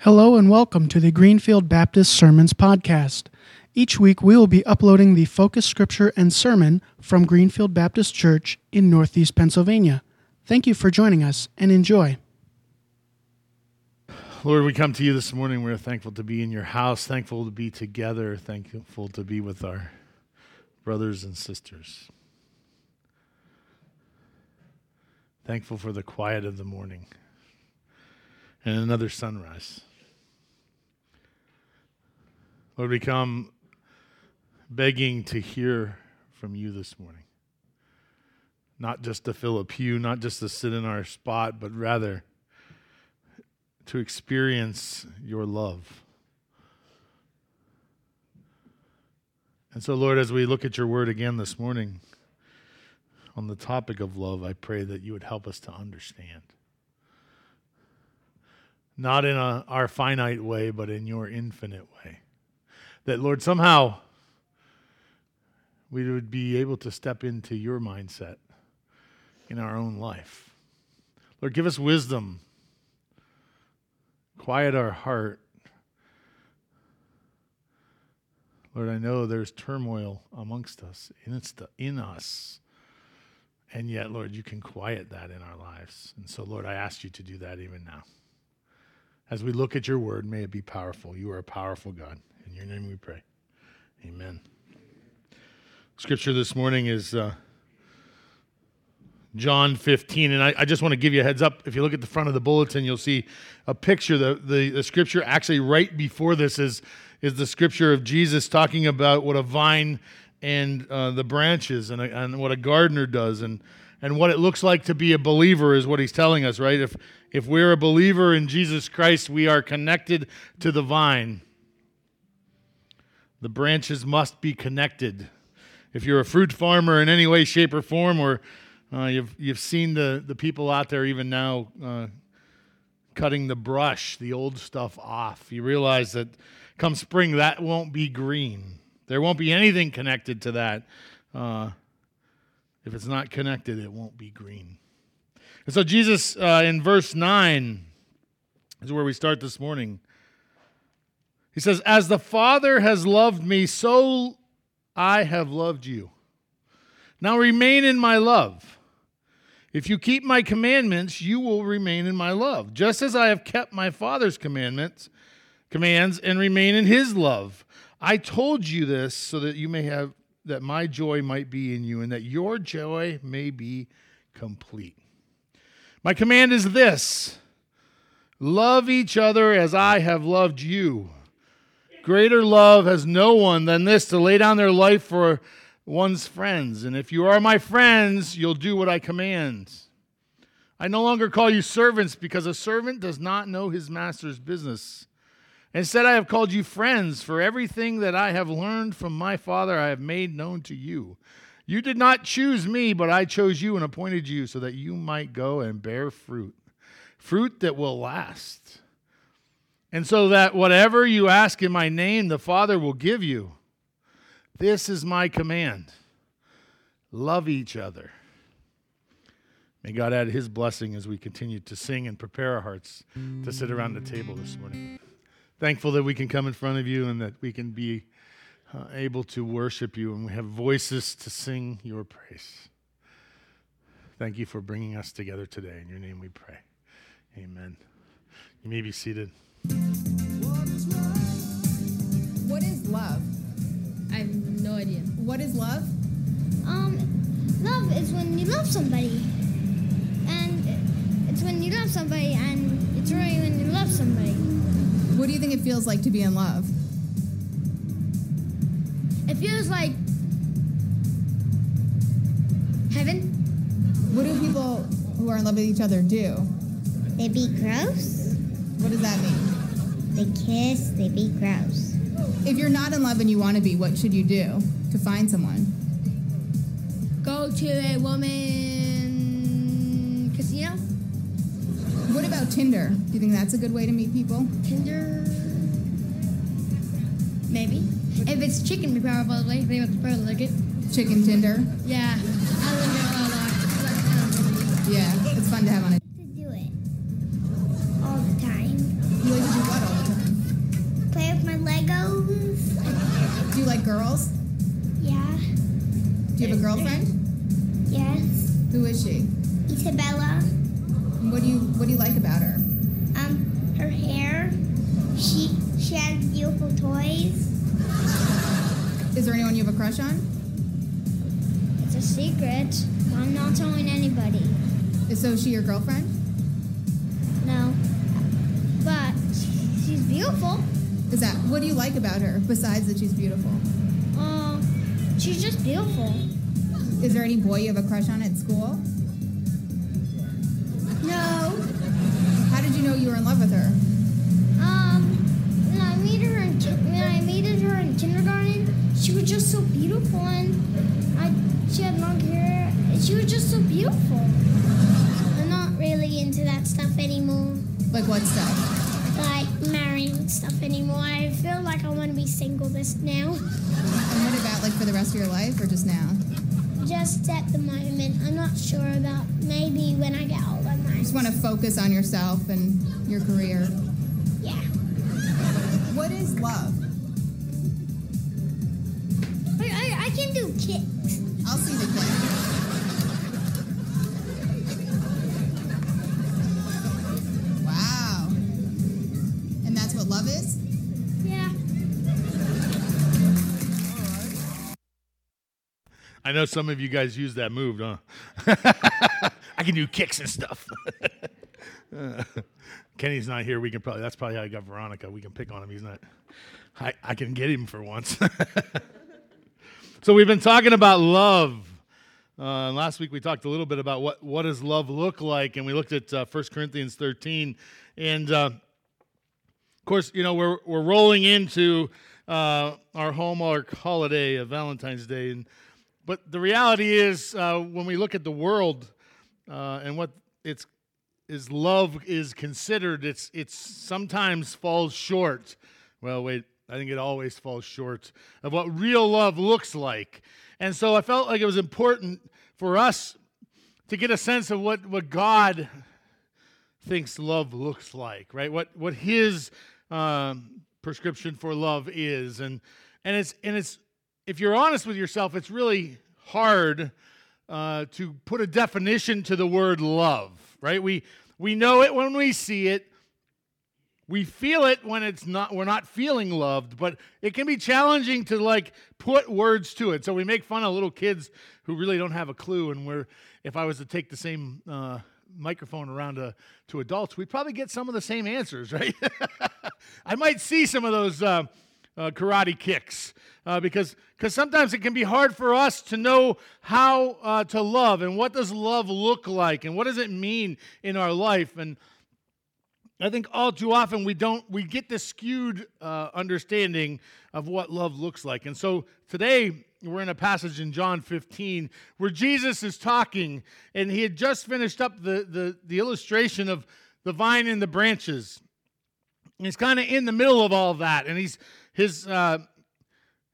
Hello and welcome to the Greenfield Baptist Sermons Podcast. Each week we will be uploading the focus scripture and sermon from Greenfield Baptist Church in Northeast Pennsylvania. Thank you for joining us and enjoy. Lord, we come to you this morning. We're thankful to be in your house, thankful to be together, thankful to be with our brothers and sisters. Thankful for the quiet of the morning and another sunrise. Lord, we come begging to hear from you this morning. Not just to fill a pew, not just to sit in our spot, but rather to experience your love. And so, Lord, as we look at your word again this morning on the topic of love, I pray that you would help us to understand. Not in a, our finite way, but in your infinite way. That, Lord, somehow we would be able to step into your mindset in our own life. Lord, give us wisdom, quiet our heart. Lord, I know there's turmoil amongst us, in, us. And yet, Lord, you can quiet that in our lives. And so, Lord, I ask you to do that even now. As we look at your word, may it be powerful. You are a powerful God. In your name we pray. Amen. Scripture this morning is uh, John 15. And I, I, just want to give you a heads up. If you look at the front of the bulletin, you'll see a picture. The, the, the scripture actually right before this is, is the scripture of Jesus talking about what a vine and uh, the branches and, a, and what a gardener does. And, and what it looks like to be a believer is what he's telling us, right? If, if we're a believer in Jesus Christ, we are connected to the vine. The branches must be connected. If you're a fruit farmer in any way, shape, or form, or uh, you've, you've seen the, the people out there even now uh, cutting the brush, the old stuff off, you realize that come spring, that won't be green. There won't be anything connected to that. Uh, if it's not connected, it won't be green. And so, Jesus uh, in verse 9 is where we start this morning. He says, As the Father has loved me, so I have loved you. Now remain in my love. If you keep my commandments, you will remain in my love, just as I have kept my Father's commandments, commands, and remain in his love. I told you this so that you may have that my joy might be in you and that your joy may be complete. My command is this love each other as I have loved you. Greater love has no one than this to lay down their life for one's friends. And if you are my friends, you'll do what I command. I no longer call you servants because a servant does not know his master's business. Instead, I have called you friends, for everything that I have learned from my Father I have made known to you. You did not choose me, but I chose you and appointed you so that you might go and bear fruit, fruit that will last. And so that whatever you ask in my name, the Father will give you. This is my command love each other. May God add his blessing as we continue to sing and prepare our hearts to sit around the table this morning. Thankful that we can come in front of you and that we can be uh, able to worship you and we have voices to sing your praise. Thank you for bringing us together today. In your name we pray. Amen. You may be seated. What is love? I have no idea. What is love? Um, love is when you love somebody. And it's when you love somebody, and it's really when you love somebody. What do you think it feels like to be in love? It feels like heaven. What do people who are in love with each other do? They be gross. What does that mean? They kiss. They be gross. If you're not in love and you want to be, what should you do to find someone? Go to a woman casino. What about Tinder? Do you think that's a good way to meet people? Tinder. Maybe. If it's chicken, probably. They would probably like it. Chicken Tinder? Yeah. I like it a lot. Yeah, it's fun to have on it. Like girls? Yeah. Do you have a girlfriend? Yes. Who is she? Isabella. And what do you What do you like about her? Um, her hair. She she has beautiful toys. Is there anyone you have a crush on? It's a secret. I'm not telling anybody. Is so she your girlfriend? No. But she's beautiful. Is that what do you like about her besides that she's beautiful? Uh, she's just beautiful. Is there any boy you have a crush on at school? No. How did you know you were in love with her? Um, when I meet her in when I meted her in kindergarten, she was just so beautiful, and I she had long hair. She was just so beautiful. I'm not really into that stuff anymore, Like what stuff? Like marrying stuff anymore. I feel like I want to be single this now. And what about like for the rest of your life or just now? Just at the moment, I'm not sure about. Maybe when I get older, I might. Just want to focus on yourself and your career. Yeah. What is love? I, I, I can do kicks. I know some of you guys use that move, huh? I can do kicks and stuff. Kenny's not here. We can probably that's probably how I got Veronica. We can pick on him. He's not. I, I can get him for once. so we've been talking about love. Uh, last week we talked a little bit about what what does love look like, and we looked at uh, 1 Corinthians 13. And uh, of course, you know we're we're rolling into uh, our Hallmark holiday of Valentine's Day, and but the reality is uh, when we look at the world uh, and what it's is love is considered, it's it's sometimes falls short. Well, wait, I think it always falls short of what real love looks like. And so I felt like it was important for us to get a sense of what, what God thinks love looks like, right? What what His um, prescription for love is, and and it's and it's if you're honest with yourself, it's really hard uh, to put a definition to the word love, right? We we know it when we see it. We feel it when it's not we're not feeling loved, but it can be challenging to like put words to it. So we make fun of little kids who really don't have a clue. And we're if I was to take the same uh, microphone around to, to adults, we'd probably get some of the same answers, right? I might see some of those uh, uh, karate kicks uh, because because sometimes it can be hard for us to know how uh, to love and what does love look like and what does it mean in our life and I think all too often we don't we get this skewed uh, understanding of what love looks like. And so today we're in a passage in John 15 where Jesus is talking and he had just finished up the the, the illustration of the vine and the branches. And he's kind of in the middle of all that and he's his uh,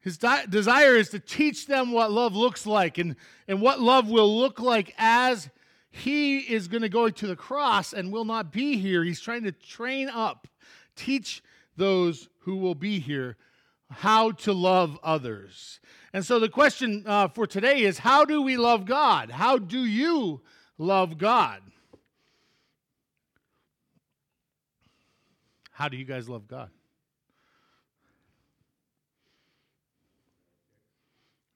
his di- desire is to teach them what love looks like and, and what love will look like as he is going to go to the cross and will not be here. He's trying to train up, teach those who will be here how to love others. And so the question uh, for today is how do we love God? How do you love God? How do you guys love God?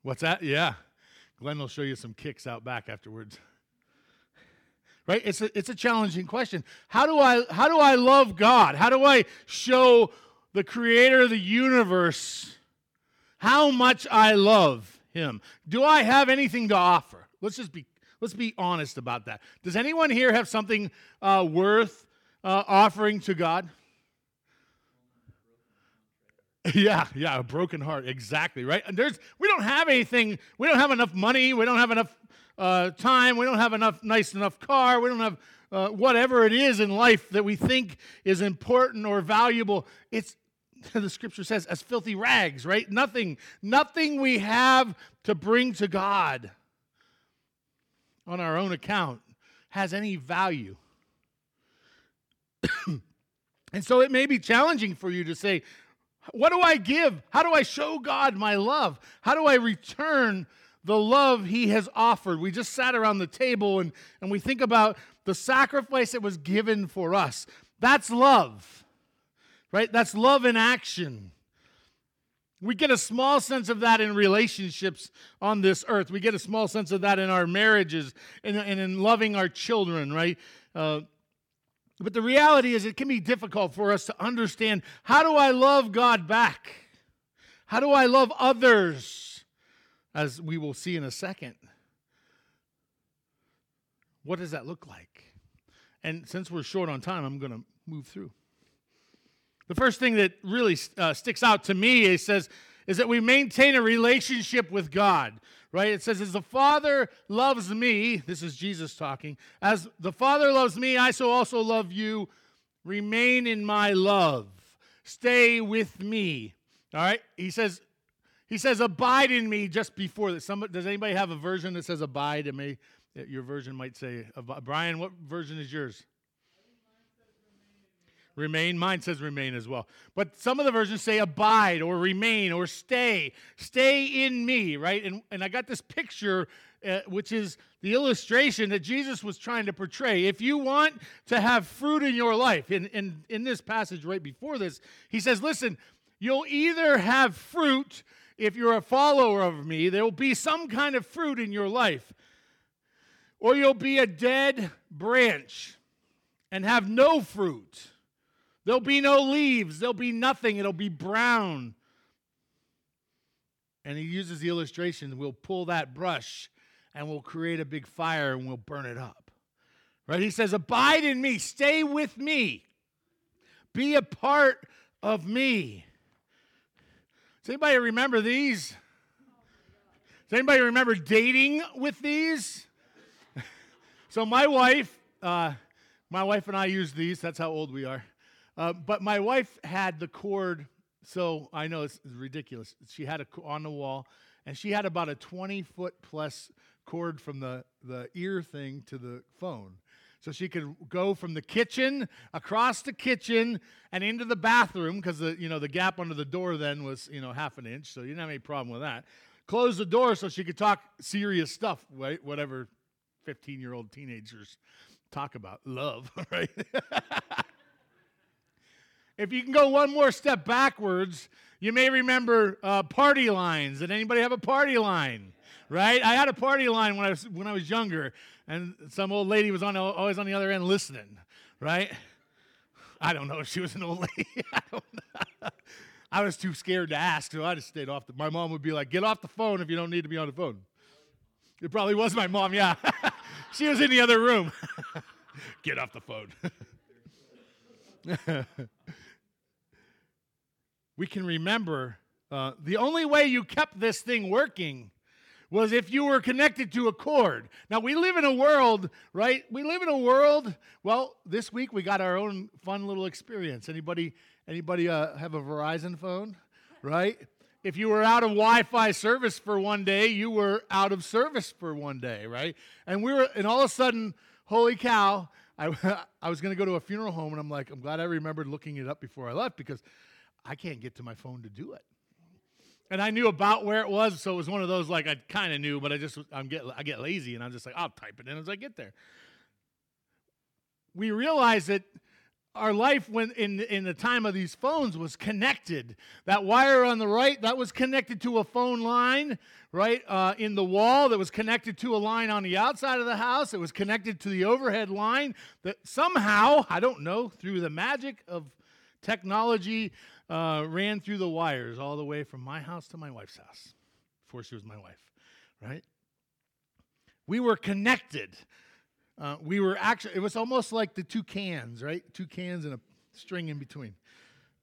What's that? Yeah. Glenn will show you some kicks out back afterwards. Right? It's a, it's a challenging question. How do i how do i love god? How do i show the creator of the universe how much i love him? Do i have anything to offer? Let's just be let's be honest about that. Does anyone here have something uh, worth uh, offering to god yeah yeah a broken heart exactly right and there's we don't have anything we don't have enough money we don't have enough uh, time. We don't have enough nice enough car. We don't have uh, whatever it is in life that we think is important or valuable. It's the scripture says as filthy rags, right? Nothing, nothing we have to bring to God on our own account has any value. and so it may be challenging for you to say, What do I give? How do I show God my love? How do I return the love He has offered? We just sat around the table and, and we think about the sacrifice that was given for us. That's love, right? That's love in action. We get a small sense of that in relationships on this earth. We get a small sense of that in our marriages and, and in loving our children, right? Uh, but the reality is, it can be difficult for us to understand how do I love God back? How do I love others? As we will see in a second. What does that look like? And since we're short on time, I'm going to move through. The first thing that really uh, sticks out to me is says is that we maintain a relationship with God, right? It says as the Father loves me, this is Jesus talking, as the Father loves me, I so also love you. Remain in my love. Stay with me. All right? He says he says abide in me just before this. Somebody, does anybody have a version that says abide? It may your version might say Brian, what version is yours? Remain. Mine says remain as well. But some of the versions say abide or remain or stay. Stay in me, right? And, and I got this picture, uh, which is the illustration that Jesus was trying to portray. If you want to have fruit in your life, in, in, in this passage right before this, he says, listen, you'll either have fruit if you're a follower of me, there will be some kind of fruit in your life, or you'll be a dead branch and have no fruit. There'll be no leaves. There'll be nothing. It'll be brown. And he uses the illustration we'll pull that brush and we'll create a big fire and we'll burn it up. Right? He says, Abide in me, stay with me, be a part of me. Does anybody remember these? Does anybody remember dating with these? so my wife, uh, my wife and I use these. That's how old we are. Uh, but my wife had the cord, so I know it's, ridiculous. She had it on the wall, and she had about a 20 foot plus cord from the, the ear thing to the phone. So she could go from the kitchen across the kitchen and into the bathroom because the you know the gap under the door then was you know half an inch, so you didn't have any problem with that. Close the door so she could talk serious stuff, right? Whatever 15 year old teenagers talk about love, right? If you can go one more step backwards, you may remember uh, party lines. Did anybody have a party line? Right? I had a party line when I was when I was younger, and some old lady was on always on the other end listening. Right? I don't know if she was an old lady. I. I was too scared to ask, so I just stayed off. The, my mom would be like, "Get off the phone if you don't need to be on the phone." It probably was my mom. Yeah, she was in the other room. Get off the phone we can remember uh, the only way you kept this thing working was if you were connected to a cord. Now we live in a world, right? We live in a world. Well, this week we got our own fun little experience. Anybody anybody uh, have a Verizon phone, right? If you were out of Wi-Fi service for one day, you were out of service for one day, right? And we were, and all of a sudden, holy cow! I, I was going to go to a funeral home, and I'm like, I'm glad I remembered looking it up before I left because I can't get to my phone to do it. And I knew about where it was, so it was one of those like I kind of knew, but I just I'm get I get lazy and I'm just like I'll type it in as I get there. We realize that our life when in in the time of these phones was connected. That wire on the right that was connected to a phone line, right uh, in the wall that was connected to a line on the outside of the house. It was connected to the overhead line that somehow I don't know through the magic of technology uh, ran through the wires all the way from my house to my wife's house before she was my wife, right? We were connected. Uh, we were actually, it was almost like the two cans, right? Two cans and a string in between.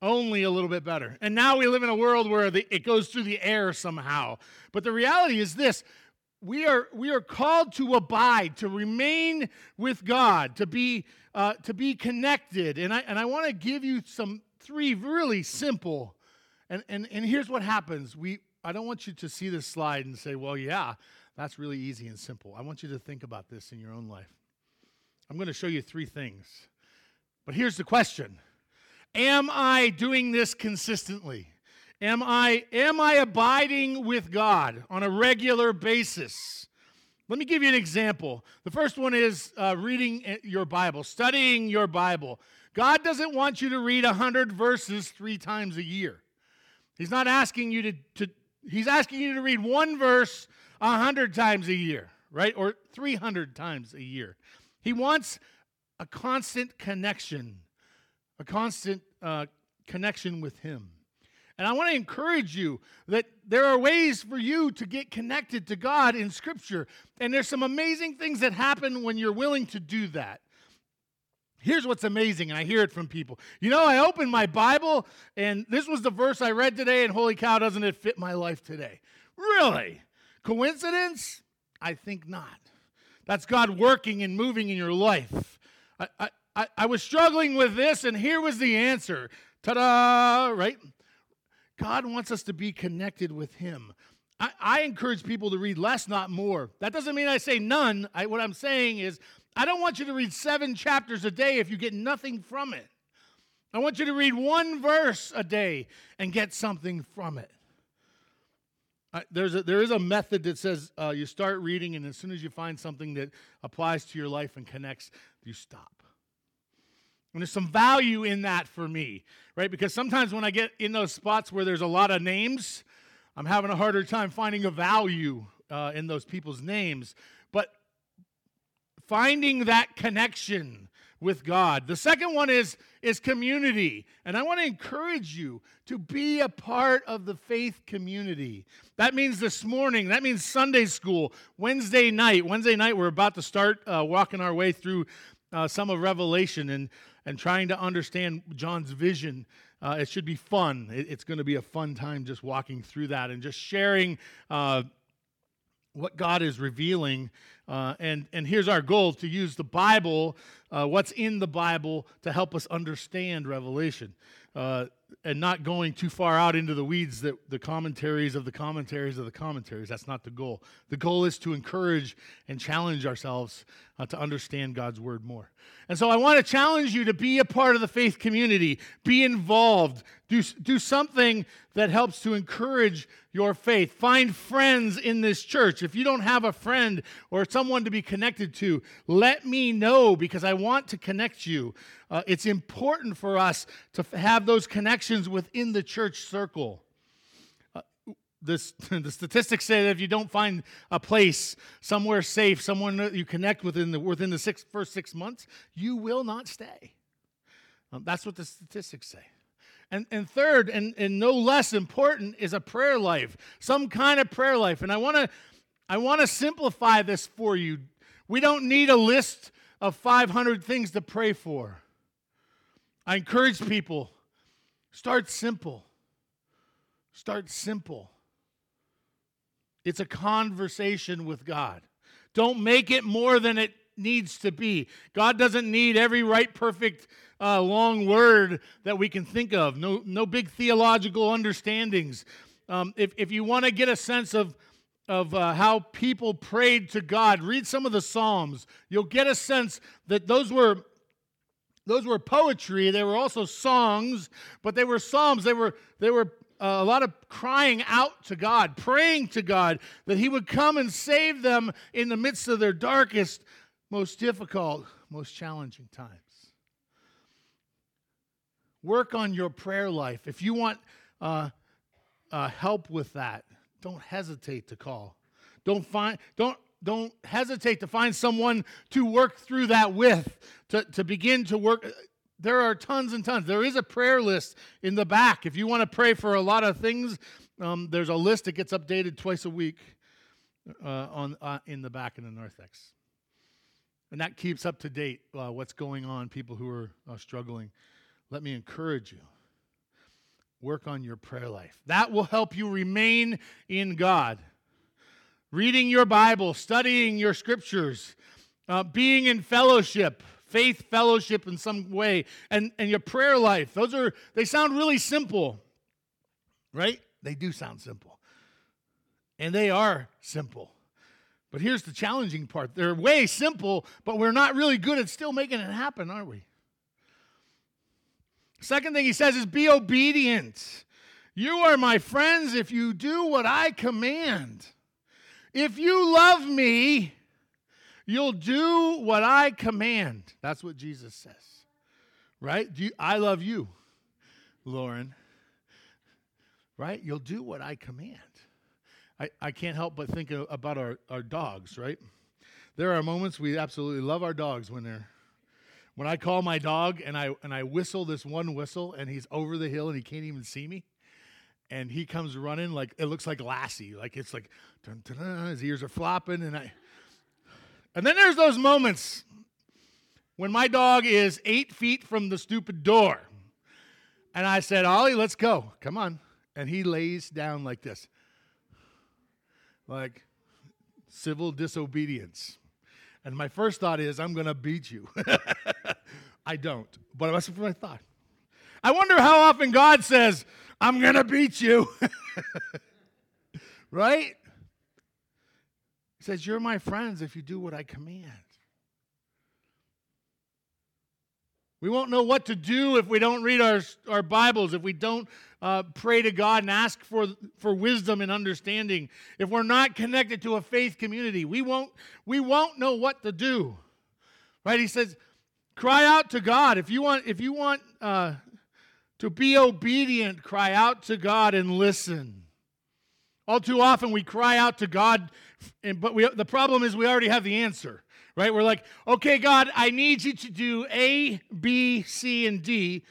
Only a little bit better. And now we live in a world where the, it goes through the air somehow. But the reality is this we are, we are called to abide, to remain with God, to be, uh, to be connected. And I, and I want to give you some three really simple. And, and, and here's what happens. We, I don't want you to see this slide and say, well, yeah, that's really easy and simple. I want you to think about this in your own life. I'm going to show you three things. But here's the question Am I doing this consistently? Am I, am I abiding with God on a regular basis? Let me give you an example. The first one is uh, reading uh, your Bible, studying your Bible. God doesn't want you to read 100 verses three times a year. He's not asking you to, to He's asking you to read one verse 100 times a year, right? Or 300 times a year. He wants a constant connection, a constant uh, connection with Him. And I want to encourage you that there are ways for you to get connected to God in Scripture. And there's some amazing things that happen when you're willing to do that. Here's what's amazing, and I hear it from people. You know, I opened my Bible, and this was the verse I read today, and holy cow, doesn't it fit my life today? Really? Coincidence? I think not. That's God working and moving in your life. I, I, I was struggling with this, and here was the answer. Ta da! Right? God wants us to be connected with Him. I, I, encourage people to read less, not more. That doesn't mean I say none. I, what I'm saying is, I don't want you to read seven chapters a day if you get nothing from it. I want you to read one verse a day and get something from it. there's a, there is a method that says uh, you start reading, and as soon as you find something that applies to your life and connects, you stop. And there's some value in that for me, right? Because sometimes when I get in those spots where there's a lot of names, I'm having a harder time finding a value uh, in those people's names. But finding that connection with God. The second one is, is community. And I want to encourage you to be a part of the faith community. That means this morning, that means Sunday school, Wednesday night. Wednesday night, we're about to start uh, walking our way through uh, some of Revelation. And and trying to understand John's vision. Uh, it should be fun. It, it's going to be a fun time just walking through that and just sharing uh, what God is revealing. Uh, and, and here's our goal to use the Bible, uh, what's in the Bible, to help us understand Revelation. Uh, and not going too far out into the weeds that the commentaries of the commentaries of the commentaries. That's not the goal. The goal is to encourage and challenge ourselves uh, to understand God's word more. And so I want to challenge you to be a part of the faith community, be involved, do, do something that helps to encourage your faith. Find friends in this church. If you don't have a friend or someone to be connected to, let me know because I want to connect you. Uh, it's important for us to have those connections within the church circle. Uh, this, the statistics say that if you don't find a place somewhere safe, someone that you connect with in the, within the six, first six months, you will not stay. Um, that's what the statistics say. And, and third, and, and no less important, is a prayer life, some kind of prayer life. And I want to I want to simplify this for you. We don't need a list of 500 things to pray for. I encourage people start simple. Start simple. It's a conversation with God. Don't make it more than it needs to be. God doesn't need every right, perfect, uh, long word that we can think of. No, no big theological understandings. Um, if, if you want to get a sense of, of uh, how people prayed to God, read some of the Psalms. You'll get a sense that those were those were poetry. They were also songs, but they were psalms. They were, they were uh, a lot of crying out to God, praying to God that He would come and save them in the midst of their darkest, most difficult, most challenging times. Work on your prayer life. If you want uh, uh, help with that, don't hesitate to call. Don't find don't don't hesitate to find someone to work through that with, to, to begin to work. There are tons and tons. There is a prayer list in the back. If you want to pray for a lot of things, um, there's a list that gets updated twice a week uh, on uh, in the back in the narthex. And that keeps up to date uh, what's going on, people who are uh, struggling. Let me encourage you work on your prayer life. That will help you remain in God reading your Bible, studying your scriptures, uh, being in fellowship, faith fellowship in some way, and, and your prayer life. Those are, they sound really simple, right? They do sound simple. And they are simple. But here's the challenging part they're way simple, but we're not really good at still making it happen, are we? Second thing he says is be obedient. You are my friends if you do what I command. If you love me, you'll do what I command. That's what Jesus says. Right? You, I love you, Lauren. Right? You'll do what I command. I, I can't help but think about our, our dogs, right? There are moments we absolutely love our dogs when they're when I call my dog and I and I whistle this one whistle and he's over the hill and he can't even see me and he comes running like it looks like Lassie, like it's like dun, dun, dun, his ears are flopping, and I. And then there's those moments when my dog is eight feet from the stupid door, and I said, "Ollie, let's go, come on," and he lays down like this, like civil disobedience. And my first thought is, I'm to beat you. I don't, but that's I thought. I wonder how often God says, I'm going to beat you. right? He says, You're my friends if you do what I command. We won't know what to do if we don't read our, our Bibles, if we don't uh, pray to God and ask for, for wisdom and understanding, if we're not connected to a faith community. We won't, we won't know what to do. Right? He says, cry out to God. If you want, if you want uh, to be obedient, cry out to God and listen. All too often we cry out to God, and, but we, the problem is we already have the answer, right? We're like, okay, God, I need you to do A, B, C, and D,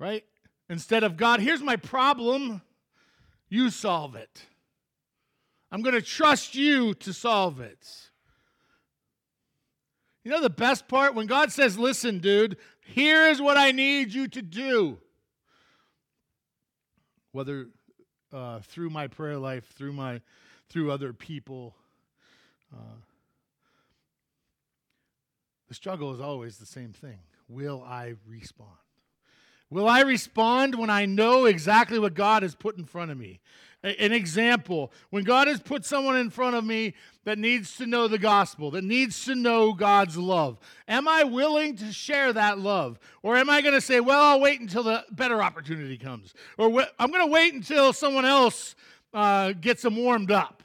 right? Instead of, God, here's my problem, you solve it. I'm going to trust you to solve it. You know the best part? When God says, listen, dude, here is what I need you to do. Whether uh, through my prayer life, through my, through other people, uh, the struggle is always the same thing. Will I respond? Will I respond when I know exactly what God has put in front of me? an example when God has put someone in front of me that needs to know the gospel, that needs to know God's love, am I willing to share that love? Or am I going to say, well, I'll wait until the better opportunity comes? Or I'm going to wait until someone else uh, gets them warmed up?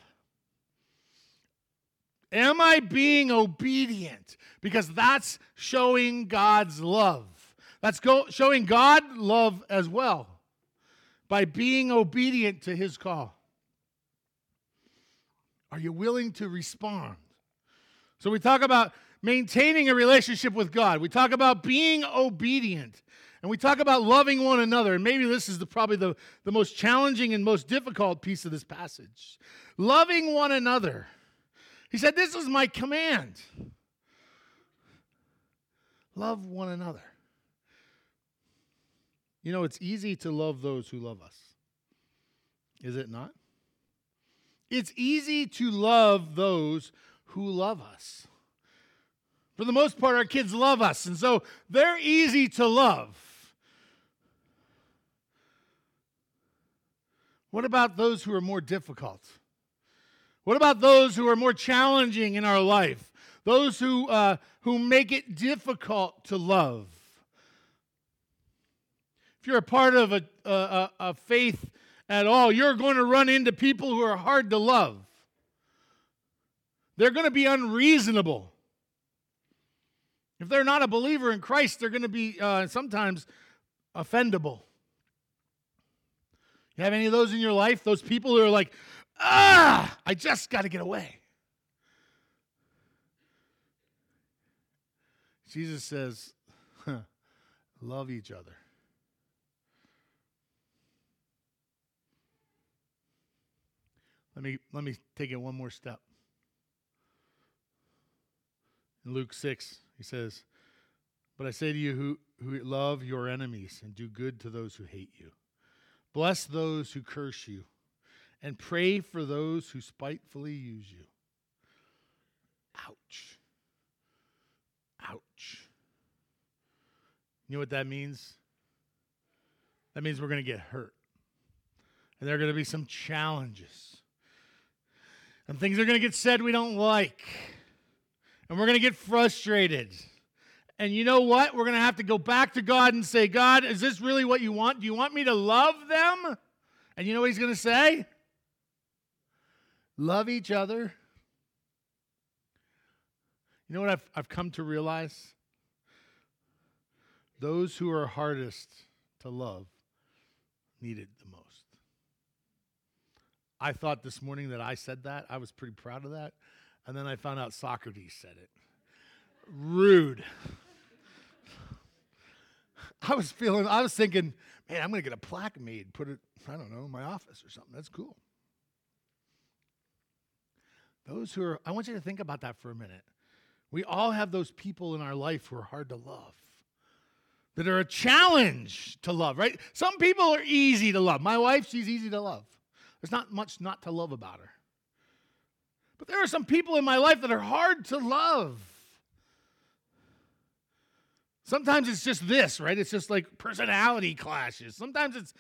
Am I being obedient? Because that's showing God's love. That's go- showing God love as well by being obedient to his call? Are you willing to respond? So we talk about maintaining a relationship with God. We talk about being obedient. And we talk about loving one another. And maybe this is the, probably the, the most challenging and most difficult piece of this passage. Loving one another. He said, This is my command. Love one another. You know, it's easy to love those who love us. Is it not? It's easy to love those who love us. For the most part, our kids love us, and so they're easy to love. What about those who are more difficult? What about those who are more challenging in our life? Those who, uh, who make it difficult to love? If you're a part of a, a, a faith at all, you're going to run into people who are hard to love. They're going to be unreasonable. If they're not a believer in Christ, they're going to be uh, sometimes offendable. You have any of those in your life? Those people who are like, ah, I just got to get away. Jesus says, huh, love each other. Let me let me take it one more step. In Luke 6, he says, But I say to you who, who love your enemies and do good to those who hate you. Bless those who curse you, and pray for those who spitefully use you. Ouch. Ouch. You know what that means? That means we're going to get hurt. And there are going to be some challenges. And things are going to get said we don't like. And we're going to get frustrated. And you know what? We're going to have to go back to God and say, God, is this really what you want? Do you want me to love them? And you know what he's going to say? Love each other. You know what I've, I've come to realize? Those who are hardest to love need it the most. I thought this morning that I said that. I was pretty proud of that. And then I found out Socrates said it. Rude. I was feeling, I was thinking, man, I'm going to get a plaque made, put it, I don't know, in my office or something. That's cool. Those who are, I want you to think about that for a minute. We all have those people in our life who are hard to love, that are a challenge to love, right? Some people are easy to love. My wife, she's easy to love. There's not much not to love about her. But there are some people in my life that are hard to love. Sometimes it's just this, right? It's just like personality clashes. Sometimes it's,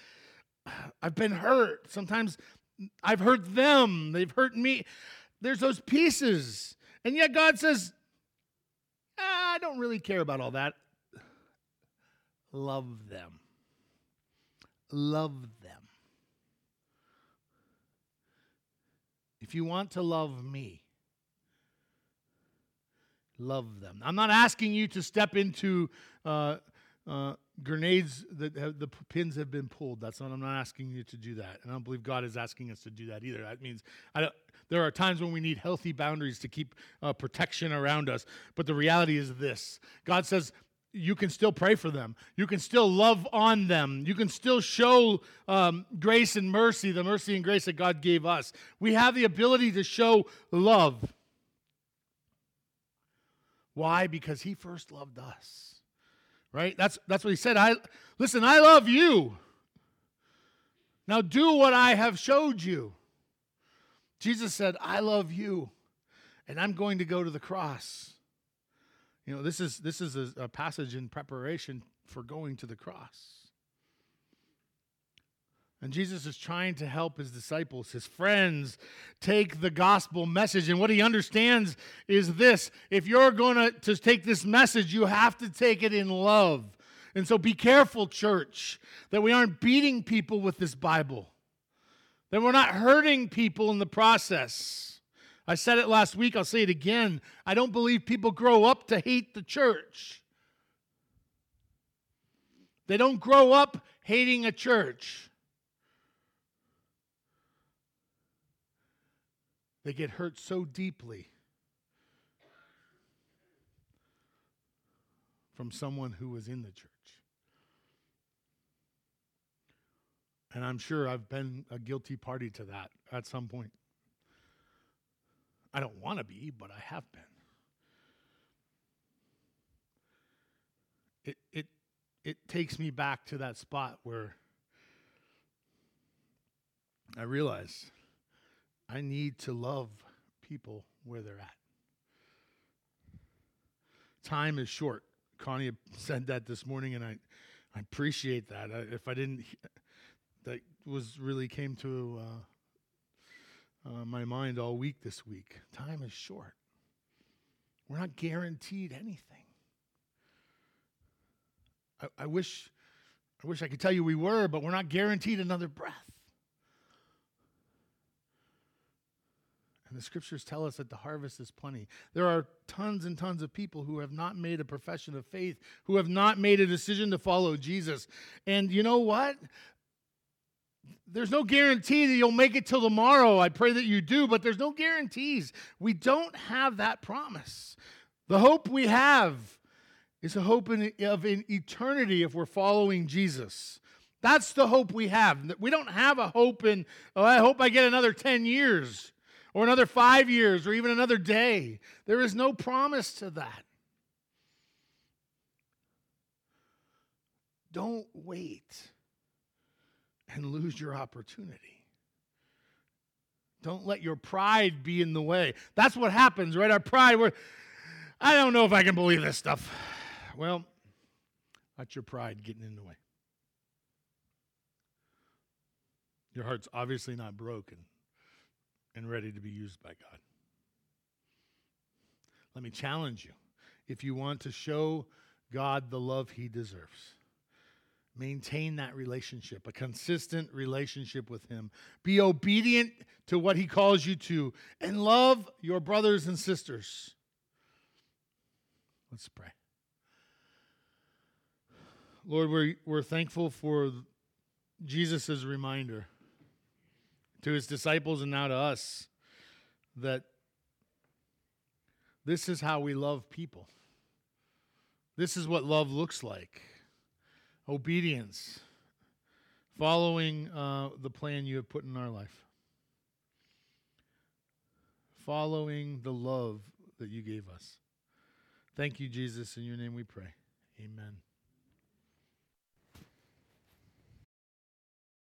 I've been hurt. Sometimes I've hurt them. They've hurt me. There's those pieces. And yet God says, ah, I don't really care about all that. Love them. Love them. If you want to love me, love them. I'm not asking you to step into uh, uh, grenades that have, the pins have been pulled. That's not. I'm not asking you to do that, and I don't believe God is asking us to do that either. That means there are times when we need healthy boundaries to keep uh, protection around us. But the reality is this: God says. You can still pray for them. You can still love on them. You can still show um, grace and mercy, the mercy and grace that God gave us. We have the ability to show love. Why? Because he first loved us. Right? That's that's what he said. I listen, I love you. Now do what I have showed you. Jesus said, I love you, and I'm going to go to the cross. You know, this is this is a, a passage in preparation for going to the cross. And Jesus is trying to help his disciples, his friends, take the gospel message. And what he understands is this if you're going to take this message, you have to take it in love. And so be careful, church, that we aren't beating people with this Bible, that we're not hurting people in the process. I said it last week, I'll say it again. I don't believe people grow up to hate the church. They don't grow up hating a church. They get hurt so deeply from someone who was in the church. And I'm sure I've been a guilty party to that at some point. I don't want to be, but I have been. It, it, it takes me back to that spot where I realize I need to love people where they're at. Time is short. Connie said that this morning, and I, I appreciate that. I, if I didn't, that was really came to uh, uh, my mind all week this week. Time is short. We're not guaranteed anything. I, I wish, I wish I could tell you we were, but we're not guaranteed another breath. And the scriptures tell us that the harvest is plenty. There are tons and tons of people who have not made a profession of faith, who have not made a decision to follow Jesus. And you know what? There's no guarantee that you'll make it till tomorrow. I pray that you do, but there's no guarantees. We don't have that promise. The hope we have is a hope in, of an eternity if we're following Jesus. That's the hope we have. We don't have a hope in, oh, I hope I get another 10 years or another five years or even another day. There is no promise to that. Don't wait and lose your opportunity. Don't let your pride be in the way. That's what happens, right? Our pride, we're, I don't know if I can believe this stuff. Well, that's your pride getting in the way. Your heart's obviously not broken and ready to be used by God. Let me challenge you. If you want to show God the love he deserves. Maintain that relationship, a consistent relationship with him. Be obedient to what he calls you to, and love your brothers and sisters. Let's pray. Lord, we're, we're thankful for Jesus' reminder to his disciples and now to us that this is how we love people. This is what love looks like obedience, following uh, the plan you have put in our life, following the love that you gave us. Thank you, Jesus. In your name we pray. Amen.